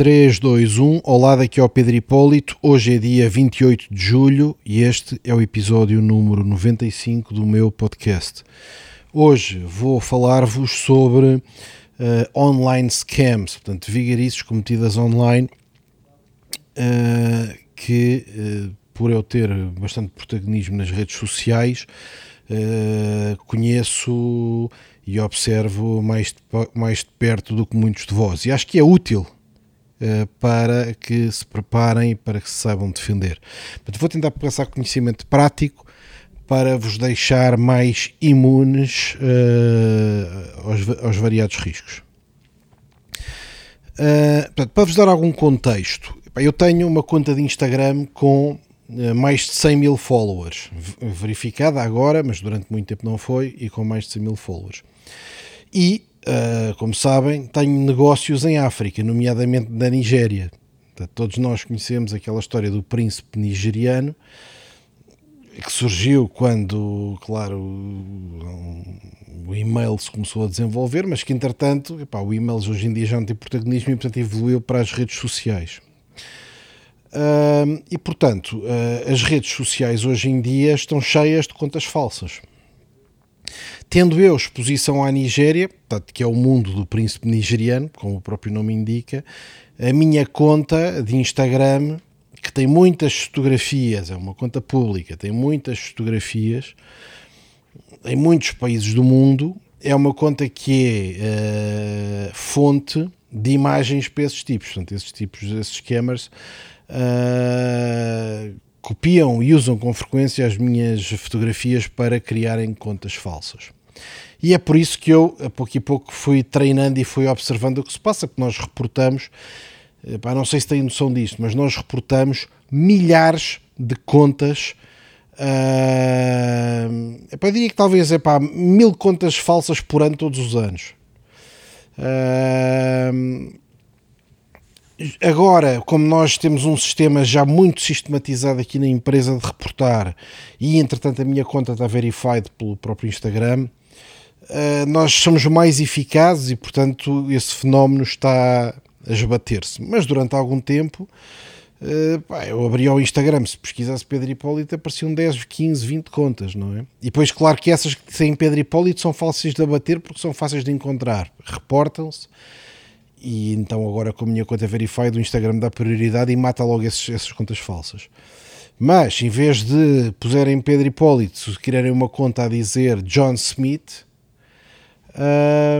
3, 2, 1. Olá, daqui ao Pedro Hipólito. Hoje é dia 28 de julho e este é o episódio número 95 do meu podcast. Hoje vou falar-vos sobre uh, online scams, portanto, vigarices cometidas online uh, que, uh, por eu ter bastante protagonismo nas redes sociais, conheço e observo mais de, mais de perto do que muitos de vós. E acho que é útil para que se preparem, para que se saibam defender. Vou tentar passar conhecimento prático para vos deixar mais imunes uh, aos, aos, variados riscos. Uh, portanto, para vos dar algum contexto, eu tenho uma conta de Instagram com mais de 100 mil followers, verificada agora, mas durante muito tempo não foi, e com mais de 100 mil followers. E, uh, como sabem, tenho negócios em África, nomeadamente na Nigéria. Portanto, todos nós conhecemos aquela história do príncipe nigeriano que surgiu quando, claro, o e-mail se começou a desenvolver, mas que entretanto, epá, o e-mail hoje em dia já não tem protagonismo e portanto evoluiu para as redes sociais. Uh, e portanto, uh, as redes sociais hoje em dia estão cheias de contas falsas. Tendo eu exposição à Nigéria, que é o mundo do príncipe nigeriano, como o próprio nome indica, a minha conta de Instagram, que tem muitas fotografias, é uma conta pública, tem muitas fotografias em muitos países do mundo, é uma conta que é uh, fonte de imagens para esses tipos. Portanto, esses tipos, esses scammers. Uh, copiam e usam com frequência as minhas fotografias para criarem contas falsas. E é por isso que eu, a pouco e pouco, fui treinando e fui observando o que se passa, que nós reportamos, pá, não sei se têm noção disto, mas nós reportamos milhares de contas. Uh, eu diria que talvez é mil contas falsas por ano todos os anos. Uh, agora, como nós temos um sistema já muito sistematizado aqui na empresa de reportar e entretanto a minha conta está verified pelo próprio Instagram, eh, nós somos mais eficazes e, portanto, esse fenómeno está a esbater-se. Mas durante algum tempo, pá, eu abri o Instagram, se pesquisasse Pedro Hipólito, apareciam 10, 15, 20 contas, não é? E depois, claro que essas que têm Pedro Hipólito são fáceis de abater porque são fáceis de encontrar. Reportam-se e então agora com a minha conta Verify do Instagram dá prioridade e mata logo esses, essas contas falsas. Mas, em vez de puserem Pedro Hipólito, se quererem uma conta a dizer John Smith,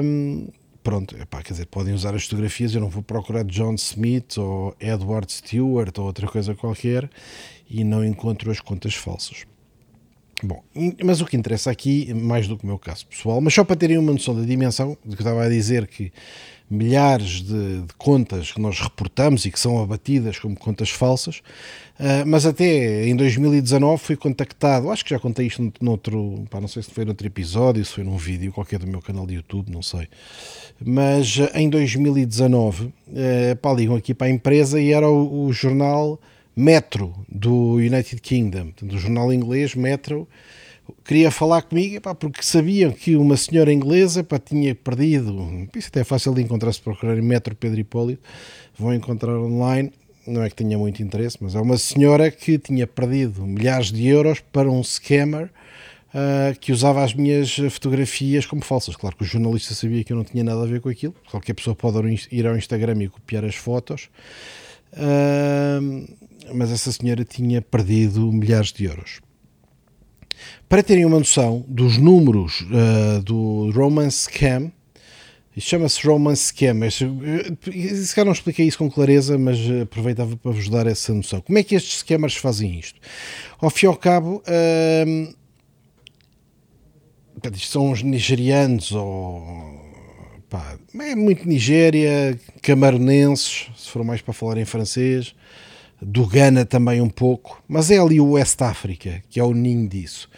um, pronto, epá, quer dizer, podem usar as fotografias, eu não vou procurar John Smith ou Edward Stewart ou outra coisa qualquer e não encontro as contas falsas. Bom, mas o que interessa aqui, mais do que o meu caso pessoal, mas só para terem uma noção da dimensão, do que estava a dizer que milhares de, de, contas que nós reportamos e que são abatidas como contas falsas, uh, mas até em 2019 fui contactado, acho que já contei isto noutro, pá, não sei se foi noutro episódio, se foi num vídeo qualquer do meu canal de YouTube, não sei, mas uh, em 2019, uh, pá, ligam aqui para a empresa e era o, o jornal Metro do United Kingdom, do jornal inglês Metro, queria falar comigo porque sabiam que uma senhora inglesa tinha perdido. Isso até é fácil de encontrar se procurarem Metro Pedro Hipólito. Vão encontrar online. Não é que tenha muito interesse, mas é uma senhora que tinha perdido milhares de euros para um scammer uh, que usava as minhas fotografias como falsas. Claro que o jornalista sabia que eu não tinha nada a ver com aquilo. Qualquer pessoa pode ir ao Instagram e copiar as fotos. Uh, mas essa senhora tinha perdido milhares de euros. Para terem uma noção dos números uh, do Romance Scam, chama-se Romance Scam, se calhar não expliquei isso com clareza, mas aproveitava para vos dar essa noção. Como é que estes scammers fazem isto? Ao fim e ao cabo, uh, são os nigerianos ou pá, é muito Nigéria, camaronenses, se for mais para falar em francês, do Ghana também um pouco, mas é ali o West África, que é o ninho disso.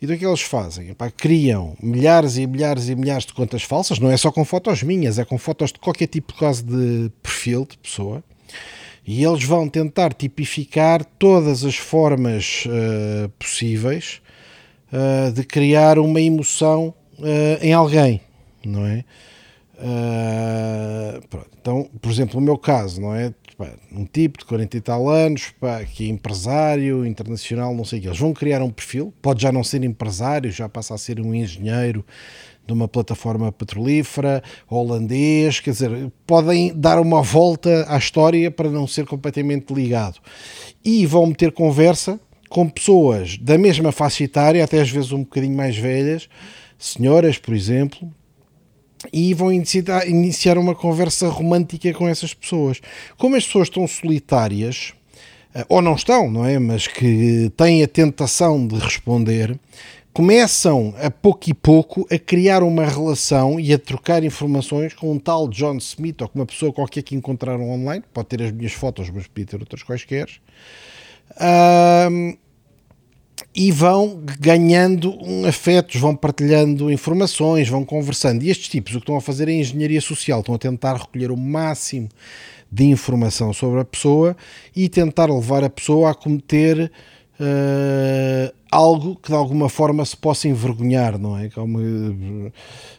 E do que eles fazem? Epá, criam milhares e milhares e milhares de contas falsas, não é só com fotos minhas, é com fotos de qualquer tipo de caso de perfil de pessoa. E eles vão tentar tipificar todas as formas uh, possíveis uh, de criar uma emoção uh, em alguém, não é? Uh, então, por exemplo, no meu caso, não é? um tipo de 40 e tal anos, pá, que é empresário, internacional, não sei o que. Eles vão criar um perfil, pode já não ser empresário, já passa a ser um engenheiro de uma plataforma petrolífera, holandês, quer dizer, podem dar uma volta à história para não ser completamente ligado. E vão meter conversa com pessoas da mesma faixa etária, até às vezes um bocadinho mais velhas, senhoras, por exemplo, e vão iniciar, uma conversa romântica com essas pessoas. Como as pessoas estão solitárias, eh, ou não estão, não é? Mas que têm a tentação de responder, começam a pouco e pouco a criar uma relação e a trocar informações com um tal John Smith ou com uma pessoa qualquer que encontraram online. Pode ter as minhas fotos, mas podia ter outras quaisquer. Um, e vão ganhando um afetos, vão partilhando informações, vão conversando. E estes tipos o que estão a fazer é engenharia social, estão a tentar recolher o máximo de informação sobre a pessoa e tentar levar a pessoa a cometer uh, algo que de alguma forma se possa envergonhar, não é? Como,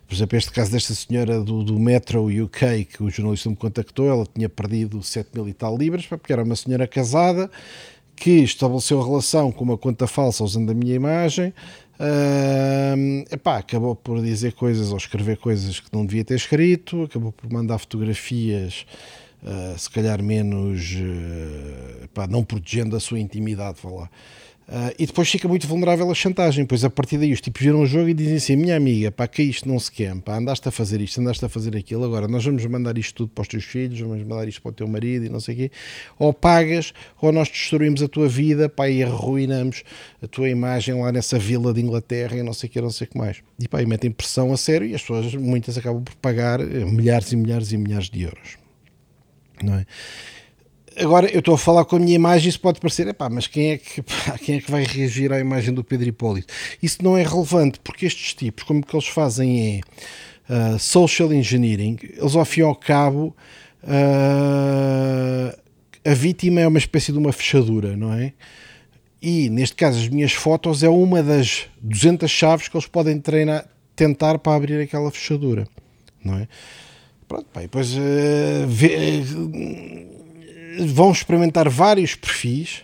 por exemplo, este caso desta senhora do, do Metro UK, que o jornalista me contactou, ela tinha perdido 7 mil e tal libras, porque era uma senhora casada que estabeleceu relação com uma conta falsa usando a minha imagem. Uh, epá, acabou por dizer coisas ou escrever coisas que não devia ter escrito, acabou por mandar fotografias, uh, se calhar menos, uh, epá, não protegendo a sua intimidade. Vá lá. Uh, e depois fica muito vulnerável à chantagem, pois a partir daí os tipos viram o jogo e dizem assim: minha amiga, pá, que isto não se quer, andaste a fazer isto, andaste a fazer aquilo, agora nós vamos mandar isto tudo para os teus filhos, vamos mandar isto para o teu marido e não sei o quê, ou pagas, ou nós destruímos a tua vida, pá, e arruinamos a tua imagem lá nessa vila de Inglaterra e não sei o que, não sei o que mais. E pá, e metem pressão a sério e as pessoas, muitas acabam por pagar eh, milhares e milhares e milhares de euros, não é? Agora eu estou a falar com a minha imagem, isso pode parecer, epá, mas quem é, que, pá, quem é que vai reagir à imagem do Pedro Hipólito? Isso não é relevante, porque estes tipos, como que eles fazem é uh, social engineering, eles ao fim e ao cabo, uh, a vítima é uma espécie de uma fechadura, não é? E neste caso, as minhas fotos é uma das 200 chaves que eles podem treinar, tentar para abrir aquela fechadura, não é? Pronto, pá, e depois uh, vê, vão experimentar vários perfis,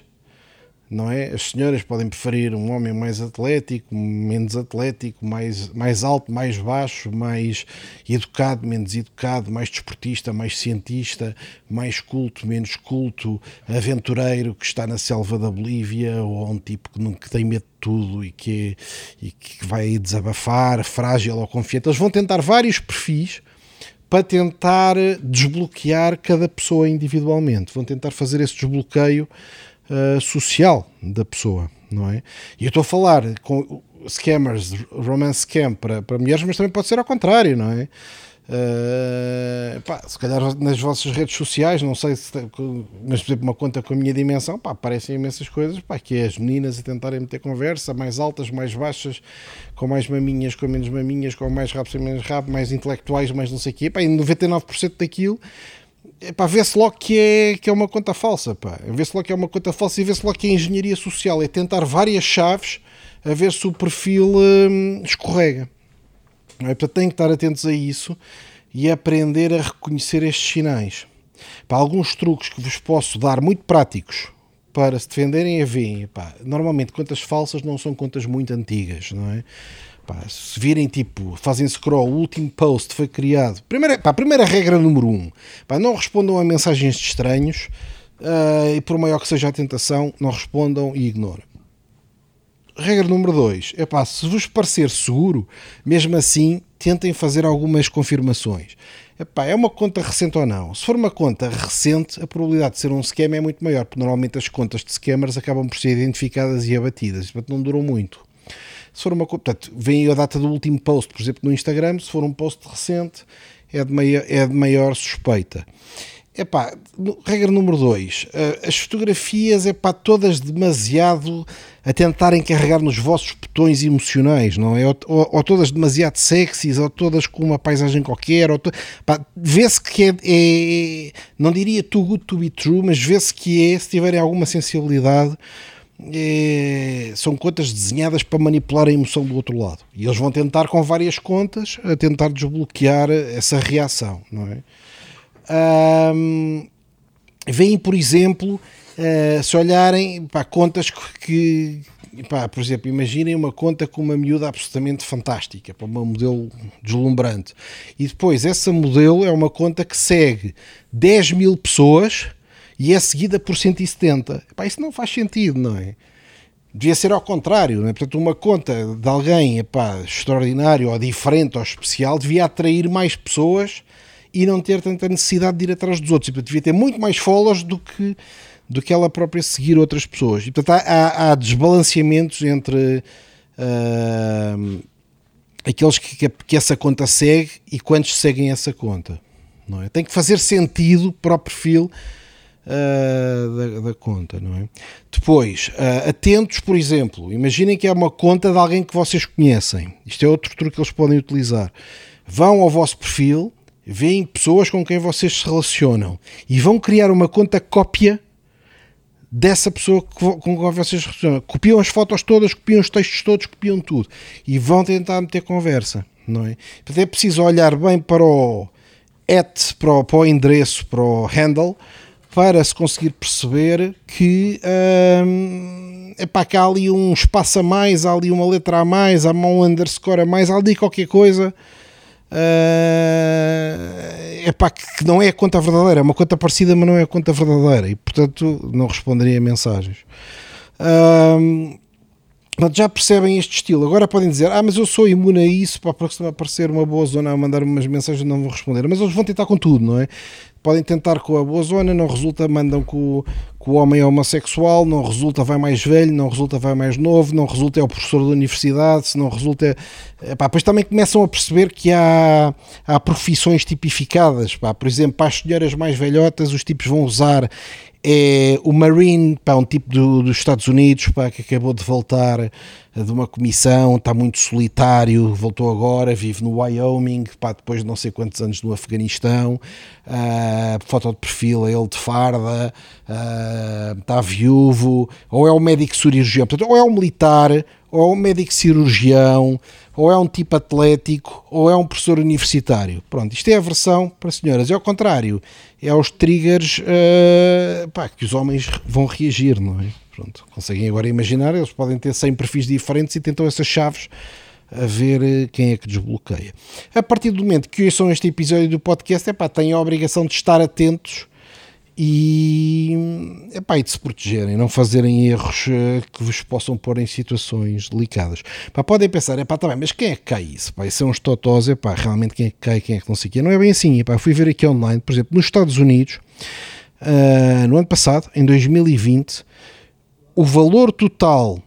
não é? As senhoras podem preferir um homem mais atlético, menos atlético, mais, mais alto, mais baixo, mais educado, menos educado, mais desportista, mais cientista, mais culto, menos culto, aventureiro que está na selva da Bolívia, ou um tipo que, não, tem medo de tudo e que, e que vai desabafar, frágil ou confiante. Eles vão tentar vários perfis para tentar desbloquear cada pessoa individualmente. Vão tentar fazer esse desbloqueio uh, social da pessoa, não é? E eu estou a falar com scammers, romance scam para, para mulheres, mas também pode ser ao contrário, não é? Uh, pá, se calhar nas vossas redes sociais, não sei se, mas por exemplo, uma conta com a minha dimensão, pá, aparecem imensas coisas, pá, que é as meninas a tentarem meter conversa, mais altas, mais baixas, com mais maminhas, com menos maminhas, com mais rápido, sem menos rápido, mais intelectuais, mais não sei o quê, pá, e 99% daquilo pá, vê-se logo que é, que é uma conta falsa, pá, vê-se logo que é uma conta falsa e vê-se logo que é engenharia social, é tentar várias chaves a ver se o perfil hum, escorrega. É? Portanto, têm que estar atentos a isso e aprender a reconhecer estes sinais. Para alguns truques que vos posso dar, muito práticos, para se defenderem a ver, pá, normalmente contas falsas não são contas muito antigas, não é? Pá, se virem tipo, fazem scroll, o último post foi criado. Primeira, pá, primeira regra número um: pá, não respondam a mensagens de estranhos uh, e, por maior que seja a tentação, não respondam e ignorem. Regra número 2. É pá, se vos parecer seguro, mesmo assim, tentem fazer algumas confirmações. Epá, é uma conta recente ou não? Se for uma conta recente, a probabilidade de ser um scam é muito maior, porque normalmente as contas de scammers acabam por ser identificadas e abatidas, portanto não duram muito. Se for uma portanto, vem a data do último post, por exemplo, no Instagram, se for um post recente, é de maior, é de maior suspeita. Epá, regra número 2. Eh, as fotografias, epá, todas demasiado a tentarem carregar nos vossos botões emocionais, não é? Ou, ou, ou todas demasiado sexys, ou todas com uma paisagem qualquer. To... Vê-se que é, é, Não diria too good to be true, mas vê-se que é, se tiverem alguma sensibilidade, é, são contas desenhadas para manipular a emoção do outro lado. E eles vão tentar com várias contas a tentar desbloquear essa reação, não é? Um, veem, por exemplo, uh, se olharem para contas que, pá, por exemplo, imaginem uma conta com uma miúda absolutamente fantástica, para uma modelo deslumbrante. E depois, essa modelo é uma conta que segue 10 mil pessoas e é seguida por 170. Pá, isso não faz sentido, não é? Devia ser ao contrário, não é? Portanto, uma conta de alguém epá, extraordinário ou diferente ou especial devia atrair mais pessoas e não ter tanta necessidade de ir atrás dos outros. E, portanto, devia ter muito mais followers do que do que ela própria seguir outras pessoas. E, portanto, há, há desbalanceamentos entre uh, aqueles que, que, essa conta segue e quantos seguem essa conta. Não é? Tem que fazer sentido para o perfil uh, da, da, conta. Não é? Depois, uh, atentos, por exemplo, imaginem que é uma conta de alguém que vocês conhecem. Isto é outro truque que eles podem utilizar. Vão ao vosso perfil, veem pessoas com quem vocês se relacionam e vão criar uma conta cópia dessa pessoa com quem vocês relacionam. Copiam as fotos todas, copiam os textos todos, copiam tudo e vão tentar meter conversa, não é? Portanto, é preciso olhar bem para o at, para o, para o endereço, para o handle, para se conseguir perceber que hum, que há ali um espaço a mais, há ali uma letra a mais, há um underscore a mais, há ali qualquer coisa uh, epá, que não é a conta verdadeira, é uma conta parecida, mas não é a conta verdadeira e portanto não responderia a mensagens. Uh, já percebem este estilo. Agora podem dizer, ah, mas eu sou imune a isso, para aparecer uma boa zona a mandar umas mensagens, não vou responder. Mas eles vão tentar com tudo, não é? Podem tentar com a boa zona, não resulta, mandam com, com o homem homossexual, não resulta, vai mais velho, não resulta, vai mais novo, não resulta, é o professor da universidade, se não resulta. Epá, depois também começam a perceber que há, há profissões tipificadas, pá. por exemplo, para as senhoras mais velhotas, os tipos vão usar é o Marine, pá, um tipo do, dos Estados Unidos pá, que acabou de voltar de uma comissão, está muito solitário, voltou agora, vive no Wyoming, pá, depois de não sei quantos anos no Afeganistão, uh, foto de perfil, ele de farda, uh, está viúvo, ou é o médico cirurgião, portanto, ou é um militar, ou é um médico cirurgião, ou é um tipo atlético, ou é um professor universitário. Pronto, isto é a versão para senhoras. É ao contrário, é aos triggers uh, pá, que os homens vão reagir, não é? Pronto, conseguem agora imaginar, eles podem ter 100 perfis diferentes e tentam essas chaves a ver eh, quem é que desbloqueia. A partir do momento que ouçam este episódio do podcast, é pá, têm a obrigação de estar atentos e, epá, e de se protegerem, não fazerem erros uh, que vos possam pôr em situações delicadas. Pá, podem pensar, epá, tá bem, mas quem é que cai isso? Pá, isso é uns totós, epá, realmente quem é que cai, quem é que não sei o quê. Não é bem assim, epá, fui ver aqui online, por exemplo, nos Estados Unidos, uh, no ano passado, em 2020, o valor total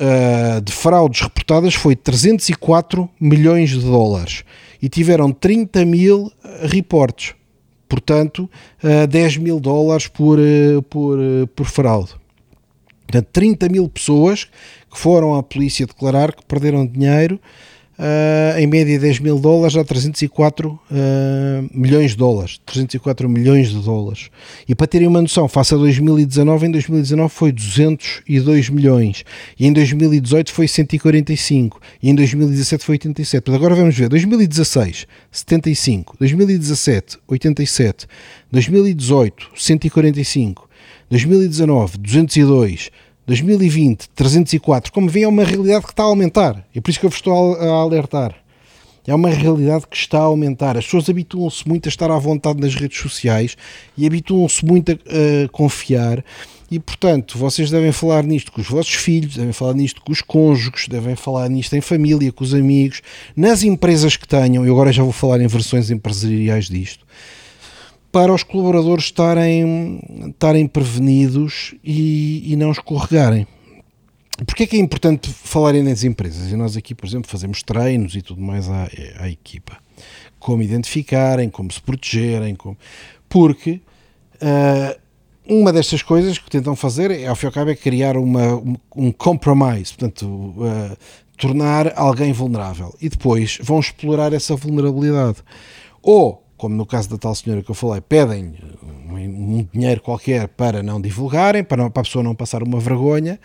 uh, de fraudes reportadas foi 304 milhões de dólares e tiveram 30 mil reportes portanto, uh, 10 mil dólares por, uh, por, por fraude. Portanto, 30 mil pessoas que foram à polícia declarar que perderam dinheiro Uh, em média 10 mil dólares a 304 uh, milhões de dólares. 304 milhões de dólares. E para terem uma noção, face a 2019 em 2019 foi 202 milhões. E em 2018 foi 145 e em 2017 foi 87 mas agora vamos ver, 2016 75, 2017 87 2018 145 2019 202 2020, 304. Como vêem, é uma realidade que está a aumentar. É por isso que eu vos estou a alertar. É uma realidade que está a aumentar. As pessoas habituam-se muito a estar à vontade nas redes sociais e habituam-se muito a, a confiar. E, portanto, vocês devem falar nisto com os vossos filhos, devem falar nisto com os cônjuges, devem falar nisto em família, com os amigos, nas empresas que tenham. Eu agora já vou falar em versões empresariais disto para os colaboradores estarem, estarem prevenidos e, e não escorregarem. Porquê é que é importante falarem nas empresas? E nós aqui, por exemplo, fazemos treinos e tudo mais à, à equipa. Como identificarem, como se protegerem, como... porque uh, uma destas coisas que tentam fazer, é, ao fim e ao cabo, é criar uma, um, um compromise, portanto, uh, tornar alguém vulnerável. E depois vão explorar essa vulnerabilidade. Ou como no caso da tal senhora que eu falei, pedem um, um dinheiro qualquer para não divulgarem, para, não, para a pessoa não passar uma vergonha,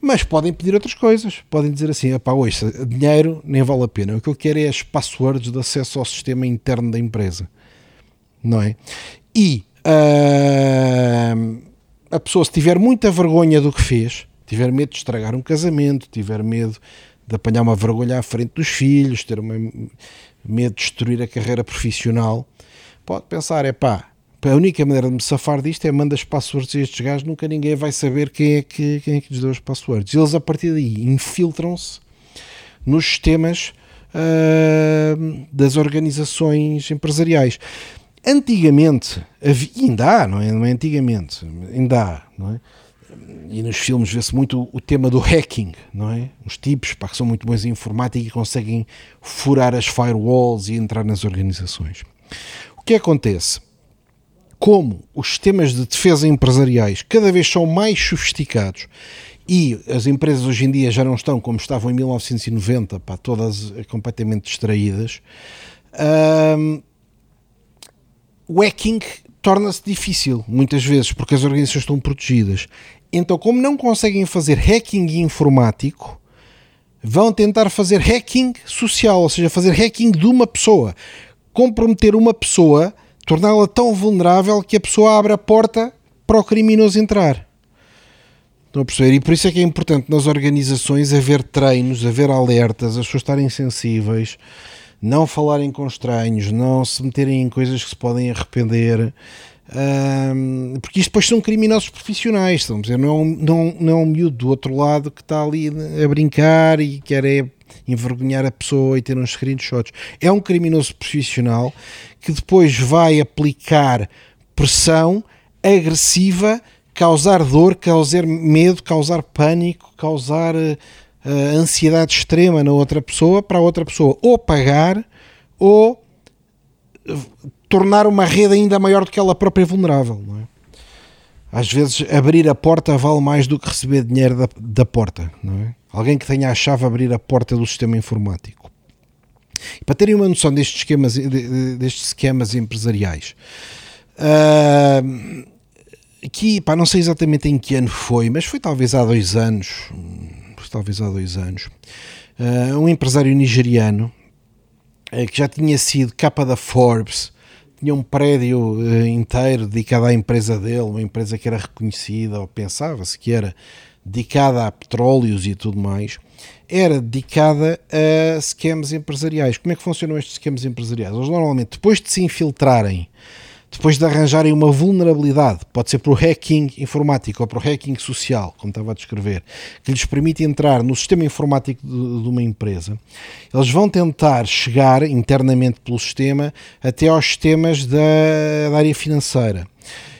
mas podem pedir outras coisas. Podem dizer assim: pá, hoje, dinheiro nem vale a pena. O que eu quero é as passwords de acesso ao sistema interno da empresa. Não é? E uh, a pessoa, se tiver muita vergonha do que fez, tiver medo de estragar um casamento, tiver medo de apanhar uma vergonha à frente dos filhos, ter uma, medo de destruir a carreira profissional, pode pensar: é pá, a única maneira de me safar disto é mandar as passwords a estes gajos, nunca ninguém vai saber quem é que, quem é que lhes deu as passwords. Eles, a partir daí, infiltram-se nos sistemas uh, das organizações empresariais. Antigamente, havia, ainda há, não é? Não é antigamente, ainda há, não é? E nos filmes vê-se muito o, tema do hacking, não é? Os tipos pá, que são muito bons em informática e conseguem furar as firewalls e entrar nas organizações. O que acontece? Como os sistemas de defesa empresariais cada vez são mais sofisticados e as empresas hoje em dia já não estão como estavam em 1990, pá, todas completamente distraídas, hum, o hacking torna-se difícil, muitas vezes, porque as organizações estão protegidas. Então, como não conseguem fazer hacking informático, vão tentar fazer hacking social, ou seja, fazer hacking de uma pessoa. Comprometer uma pessoa, torná-la tão vulnerável que a pessoa abre a porta para o criminoso entrar. Estão a perceber? E por isso é que é importante nas organizações haver treinos, haver alertas, as pessoas estarem sensíveis não falarem com estranhos, não se meterem em coisas que se podem arrepender, um, porque isto depois são criminosos profissionais, estão a dizer, não, não, não é um miúdo do outro lado que está ali a brincar e quer é envergonhar a pessoa e ter uns screenshots. É um criminoso profissional que depois vai aplicar pressão agressiva, causar dor, causar medo, causar pânico, causar uh, ansiedade extrema na outra pessoa para a outra pessoa ou pagar ou tornar uma rede ainda maior do que ela própria vulnerável. Não é? Às vezes abrir a porta vale mais do que receber dinheiro da, da porta. Não é? Alguém que tenha a chave abrir a porta do sistema informático. E para terem uma noção destes esquemas, destes esquemas empresariais, uh, aqui, pá, não sei exatamente em que ano foi, mas foi talvez há dois anos, talvez há dois anos, uh, um empresário nigeriano uh, que já tinha sido capa da Forbes, tinha um prédio uh, inteiro dedicado à empresa dele, uma empresa que era reconhecida, ou pensava-se que era dedicada a petróleos e tudo mais, era dedicada a esquemas empresariais. Como é que funcionam estes esquemas empresariais? Eles normalmente, depois de se infiltrarem depois de arranjarem uma vulnerabilidade, pode ser para o hacking informático ou para o hacking social, como estava a descrever, que lhes permite entrar no sistema informático de, de uma empresa, eles vão tentar chegar internamente pelo sistema até aos sistemas da, da área financeira.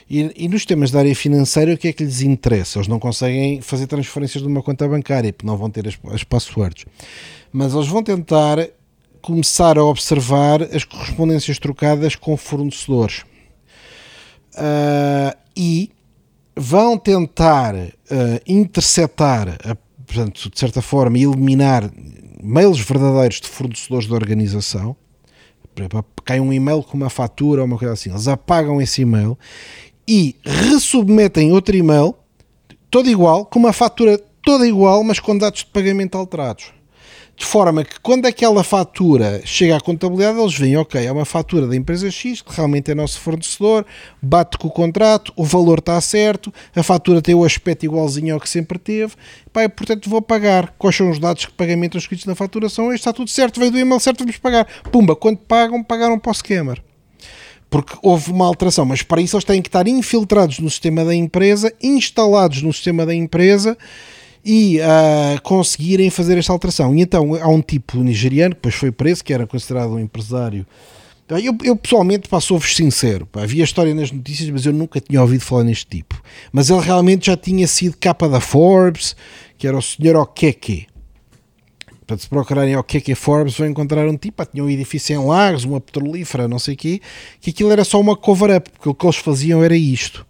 E, e, nos temas da área financeira, o que é que lhes interessa? Eles não conseguem fazer transferências de uma conta bancária, porque não vão ter as, as passwords. Mas eles vão tentar começar a observar as correspondências trocadas com fornecedores uh, e vão tentar uh, interceptar, uh, portanto, de certa forma, eliminar mails verdadeiros de fornecedores da organização. Cai um e-mail com uma fatura ou uma coisa assim, eles apagam esse e-mail e resubmetem outro e-mail, todo igual, com uma fatura toda igual, mas com dados de pagamento alterados de forma que quando aquela fatura chega à contabilidade, eles veem, ok, é uma fatura da empresa X, que realmente é nosso fornecedor, bate com o contrato, o valor está certo, a fatura tem o aspecto igualzinho ao que sempre teve, pá, portanto vou pagar. Quais são os dados de pagamento escritos na fatura? São está tudo certo, veio do e-mail certo, vamos pagar. Pumba, quando pagam, pagaram para o scammer. Porque houve uma alteração, mas para isso eles têm que estar infiltrados no sistema da empresa, instalados no sistema da empresa e uh, conseguirem fazer esta alteração. E então há um tipo nigeriano, que depois foi preso, que era considerado um empresário. Eu, eu pessoalmente, sou-vos sincero, pá, havia história nas notícias, mas eu nunca tinha ouvido falar neste tipo. Mas ele realmente já tinha sido capa da Forbes, que era o senhor Okeke. Para se procurarem Okeke Forbes, vão encontrar um tipo, tinha um edifício em Lagos, uma petrolífera, não sei o quê, que aquilo era só uma cover-up, porque o que eles faziam era isto.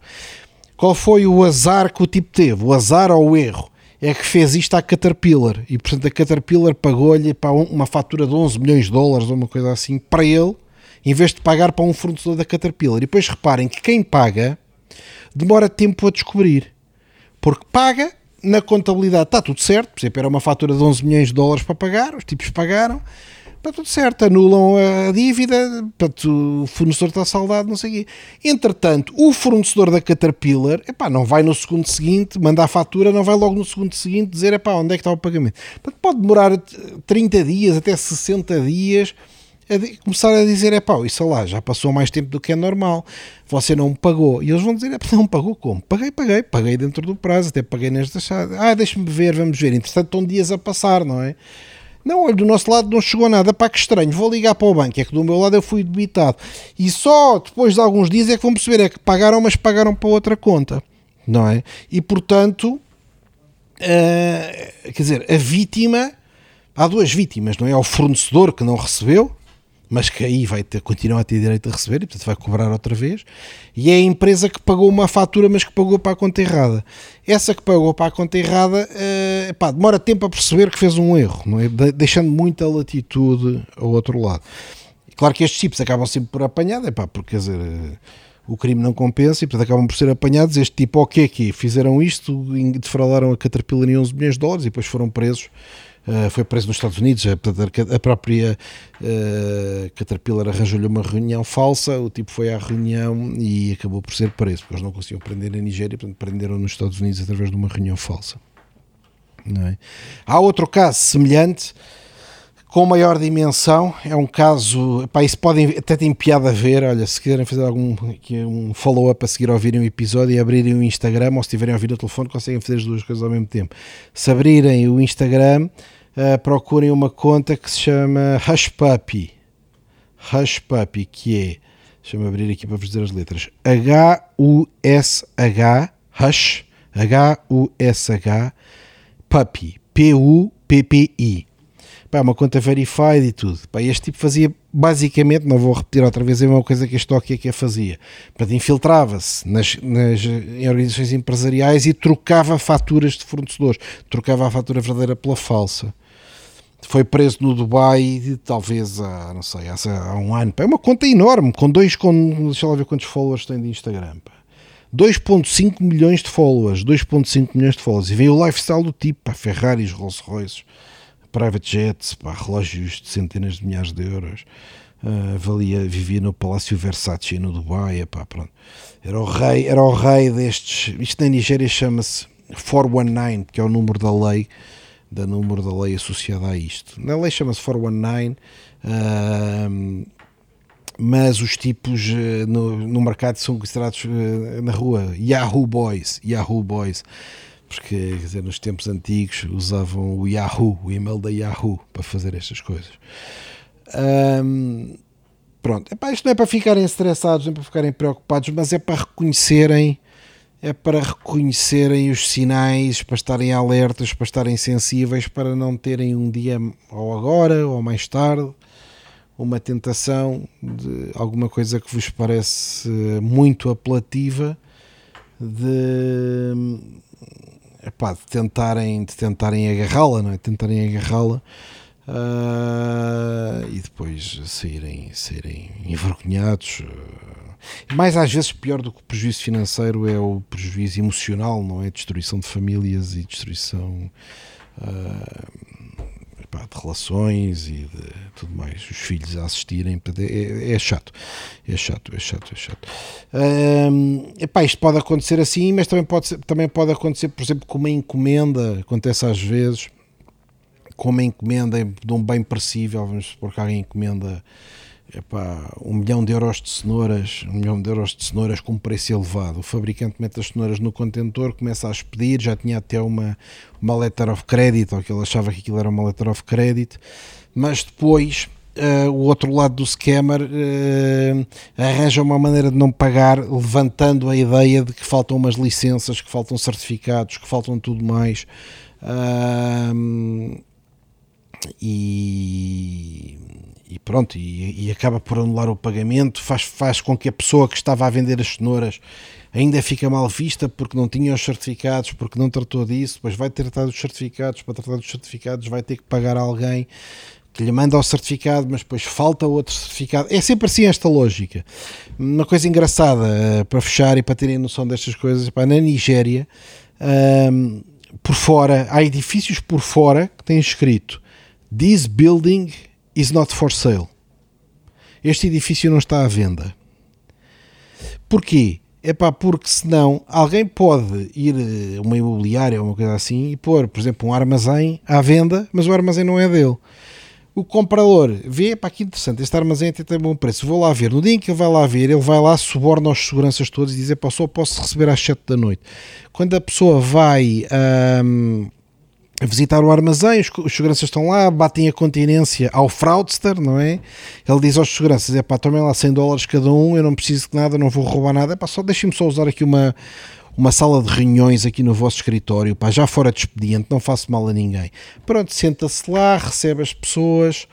Qual foi o azar que o tipo teve? O azar ou o erro? É que fez isto à Caterpillar e portanto a Caterpillar pagou-lhe uma fatura de 11 milhões de dólares ou uma coisa assim para ele em vez de pagar para um fornecedor da Caterpillar. E depois reparem que quem paga demora tempo a descobrir. Porque paga, na contabilidade está tudo certo, por exemplo, era uma fatura de 11 milhões de dólares para pagar, os tipos pagaram, está tudo certo, anulam a dívida, portanto, o fornecedor está saldado, não sei o quê. Entretanto, o fornecedor da Caterpillar, epá, não vai no segundo seguinte, manda a fatura, não vai logo no segundo seguinte dizer, epá, onde é que está o pagamento? Portanto, pode demorar 30 dias, até 60 dias, a começar a dizer, é pá, isso lá, já passou mais tempo do que é normal, você não pagou. E eles vão dizer, não pagou como? Paguei, paguei, paguei dentro do prazo, até paguei nesta chave. Ah, deixa-me ver, vamos ver. Entretanto, estão dias a passar, não é? Não, olha, do nosso lado não chegou nada, pá, que estranho, vou ligar para o banco, é que do meu lado eu fui debitado. E só depois de alguns dias é que vão perceber, é que pagaram, mas pagaram para outra conta, não é? E portanto, uh, quer dizer, a vítima, há duas vítimas, não é? Há o fornecedor que não recebeu, mas que aí vai ter, continuar a ter direito a receber e portanto vai cobrar outra vez. E é a empresa que pagou uma fatura, mas que pagou para a conta errada. Essa que pagou para a conta errada, uh, pá, demora tempo a perceber que fez um erro, não é? De deixando muita latitude ao outro lado. Claro que estes chips acabam sempre por apanhar, é pá, porque quer dizer, uh, o crime não compensa e portanto acabam por ser apanhados. Este tipo, ok, que fizeram isto, defraudaram a Caterpillar em 11 milhões de dólares e depois foram presos Uh, foi preso nos Estados Unidos, a, a própria uh, Caterpillar arranjou-lhe uma reunião falsa, o tipo foi à reunião e acabou por ser preso, porque eles não conseguiam prender na Nigéria, portanto prenderam nos Estados Unidos através de uma reunião falsa. É? Há outro caso semelhante, com maior dimensão, é um caso, pá, isso podem, até tem piada a ver, olha, se quiserem fazer algum um follow-up a seguir a ouvirem o episódio e abrirem o Instagram, ou se tiverem a ouvir o telefone, conseguem fazer as duas coisas ao mesmo tempo. Se abrirem o Instagram, uh, procurem uma conta que se chama Hush Puppy. Hush Puppy, que é, deixa-me abrir aqui para vos dizer as letras, H-U-S-H, Hush, H-U-S-H, Puppy, P-U-P-P-I. Pá, uma conta verified e tudo. Pá, este tipo fazia basicamente, não vou repetir outra vez, a mesma coisa que este que fazia. Infiltrava-se nas, nas, em organizações empresariais e trocava faturas de fornecedores. Trocava a fatura verdadeira pela falsa foi preso no Dubai, talvez há, não sei, há, um ano. É uma conta enorme, com dois, com, deixa lá ver quantos followers tem de Instagram. 2.5 milhões de followers, 2.5 milhões de followers. E vem o lifestyle do tipo, pá, Ferraris, Rolls Royces, private jets, pá, relógios de centenas de milhares de euros. Uh, valia, vivia no Palácio Versace no Dubai, pá, pronto. Era o rei, era o rei destes. Isto na Nigéria chama-se 419, que é o número da lei da número da lei associada a isto. Na lei chama-se 419, uh, mas os tipos uh, no, no mercado são considerados uh, na rua Yahoo Boys, Yahoo Boys, porque quer dizer, nos tempos antigos usavam o Yahoo, o e-mail da Yahoo para fazer estas coisas. Um, pronto, Epá, isto não é para ficarem estressados, não é para ficarem preocupados, mas é para reconhecerem é para reconhecerem os sinais, para estarem alertas, para estarem sensíveis, para não terem um dia ou agora ou mais tarde uma tentação de alguma coisa que vos parece muito apelativa de, epá, de tentarem, de tentarem agarrá-la, não é? Tentarem agarrá-la uh, e depois saírem, saírem envergonhados. Uh, mais às vezes pior do que o prejuízo financeiro é o prejuízo emocional, não é? Destruição de famílias e destruição uh, epá, de relações e de tudo mais. Os filhos a assistirem. É, é chato. É chato, é chato, é chato. Um, epá, isto pode acontecer assim, mas também pode, ser, também pode acontecer, por exemplo, com uma encomenda. Acontece às vezes com uma encomenda de um bem perecível. Vamos supor que alguém encomenda epá, um milhão de euros de cenouras, um milhão de euros de cenouras com preço elevado. O fabricante mete as cenouras no contentor, começa a expedir, já tinha até uma, uma letter of credit, ou que ele achava que aquilo era uma letter of credit, mas depois uh, o outro lado do scammer uh, arranja uma maneira de não pagar, levantando a ideia de que faltam umas licenças, que faltam certificados, que faltam tudo mais. Uh, e e pronto, e, e, acaba por anular o pagamento, faz, faz com que a pessoa que estava a vender as cenouras ainda fica mal vista porque não tinha os certificados, porque não tratou disso, depois vai tratar dos certificados, para tratar dos certificados vai ter que pagar alguém que lhe manda o certificado, mas depois falta outro certificado. É sempre assim esta lógica. Uma coisa engraçada uh, para fechar e para terem noção destas coisas, pá, na Nigéria, por fora, há edifícios por fora que têm escrito This building is not for sale. Este edifício não está à venda. Porquê? É pá, porque senão alguém pode ir a uma imobiliária ou uma coisa assim e pôr, por exemplo, um armazém à venda, mas o armazém não é dele. O comprador vê, pá, que interessante, este armazém tem bom preço, vou lá ver. No dia em que ele vai lá ver, ele vai lá, suborna os seguranças todos e diz, pá, só posso receber às 7 da noite. Quando a pessoa vai hum, visitar o armazém, os, os, seguranças estão lá, batem a continência ao fraudster, não é? Ele diz aos seguranças: é pá, tomem lá 100 dólares cada um, eu não preciso de nada, não vou roubar nada, é pá, só deixem-me só usar aqui uma, uma sala de reuniões aqui no vosso escritório, pá, já fora de expediente, não faço mal a ninguém. Pronto, senta-se lá, recebe as pessoas.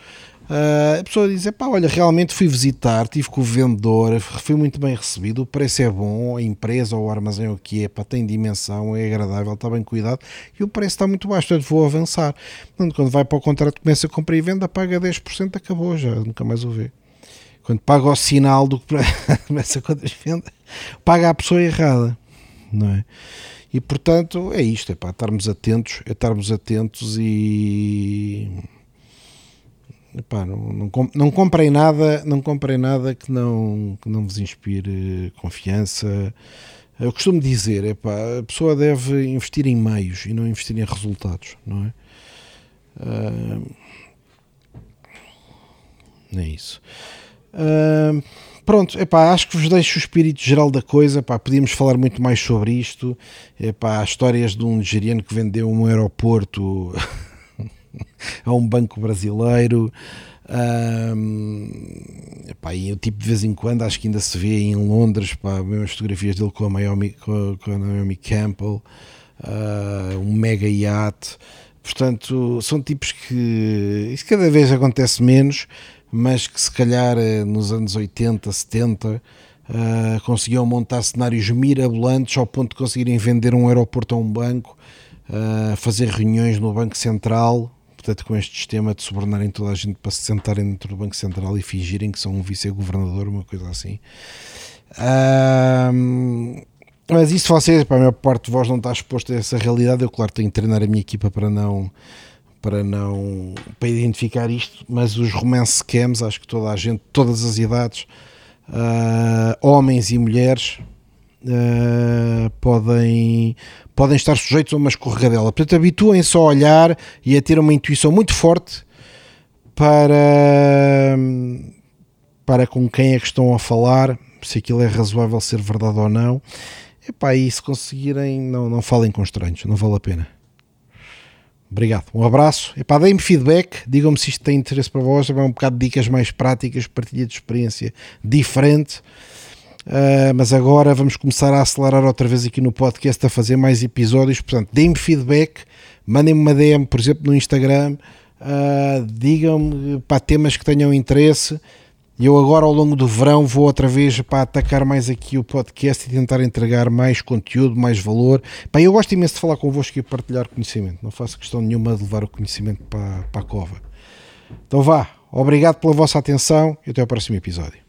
Uh, a pessoa diz: pá, olha, realmente fui visitar, tive com o vendedor, fui muito bem recebido, o preço é bom, a empresa ou o armazém o que é, pá, tem dimensão, é agradável, está bem cuidado e o preço está muito baixo, portanto vou avançar. Portanto, quando vai para o contrato, começa a comprar e venda, paga 10%, acabou já, nunca mais o vê. Quando paga o sinal do que começa a venda, paga a pessoa errada, não é? E portanto é isto, é pá, estarmos atentos, é estarmos atentos e Epá, não, não, não comprei nada, não comprei nada que não, que não vos inspire confiança. Eu costumo dizer, epá, a pessoa deve investir em meios e não investir em resultados, não é? Uh, é isso. Uh, pronto, epá, acho que vos deixo o espírito geral da coisa. Epá, podíamos falar muito mais sobre isto. Epá, há histórias de um nigeriano que vendeu um aeroporto a um banco brasileiro. Um, epá, e o tipo de vez em quando acho que ainda se vê em Londres pá, mesmas fotografias dele com a Naomi, com, com a Naomi Campbell uh, um mega iate portanto são tipos que isso cada vez acontece menos mas que se calhar eh, nos anos 80, 70 uh, conseguiam montar cenários mirabolantes ao ponto de conseguirem vender um aeroporto a um banco uh, fazer reuniões no Banco Central com este sistema de subornarem toda a gente para se sentarem dentro do Banco Central e fingirem que são um vice-governador, uma coisa assim. Um, mas isso vocês, para a maior parte de vós não está exposto a essa realidade. Eu, claro, tenho que treinar a minha equipa para não para não para identificar isto, mas os romance scams, acho que toda a gente, todas as idades, uh, homens e mulheres, uh, podem, podem estar sujeitos a uma escorregadela. Portanto, habituem-se a olhar e a ter uma intuição muito forte para, para com quem é que estão a falar, se aquilo é razoável ser verdade ou não. Epá, e se conseguirem, não, não falem com estranhos, não vale a pena. Obrigado, um abraço. Epá, deem-me feedback, digam-me se isto tem interesse para vós, é um bocado de dicas mais práticas, partilha de experiência diferente. Uh, mas agora vamos começar a acelerar outra vez aqui no podcast a fazer mais episódios. Portanto, deem-me feedback, mandem-me uma DM, por exemplo, no Instagram, uh, digam-me para temas que tenham interesse. E eu agora, ao longo do verão, vou outra vez para atacar mais aqui o podcast e tentar entregar mais conteúdo, mais valor. Pá, eu gosto imenso de falar convosco e partilhar conhecimento. Não faço questão nenhuma de levar o conhecimento para, para a cova. Então vá, obrigado pela vossa atenção e até ao próximo episódio.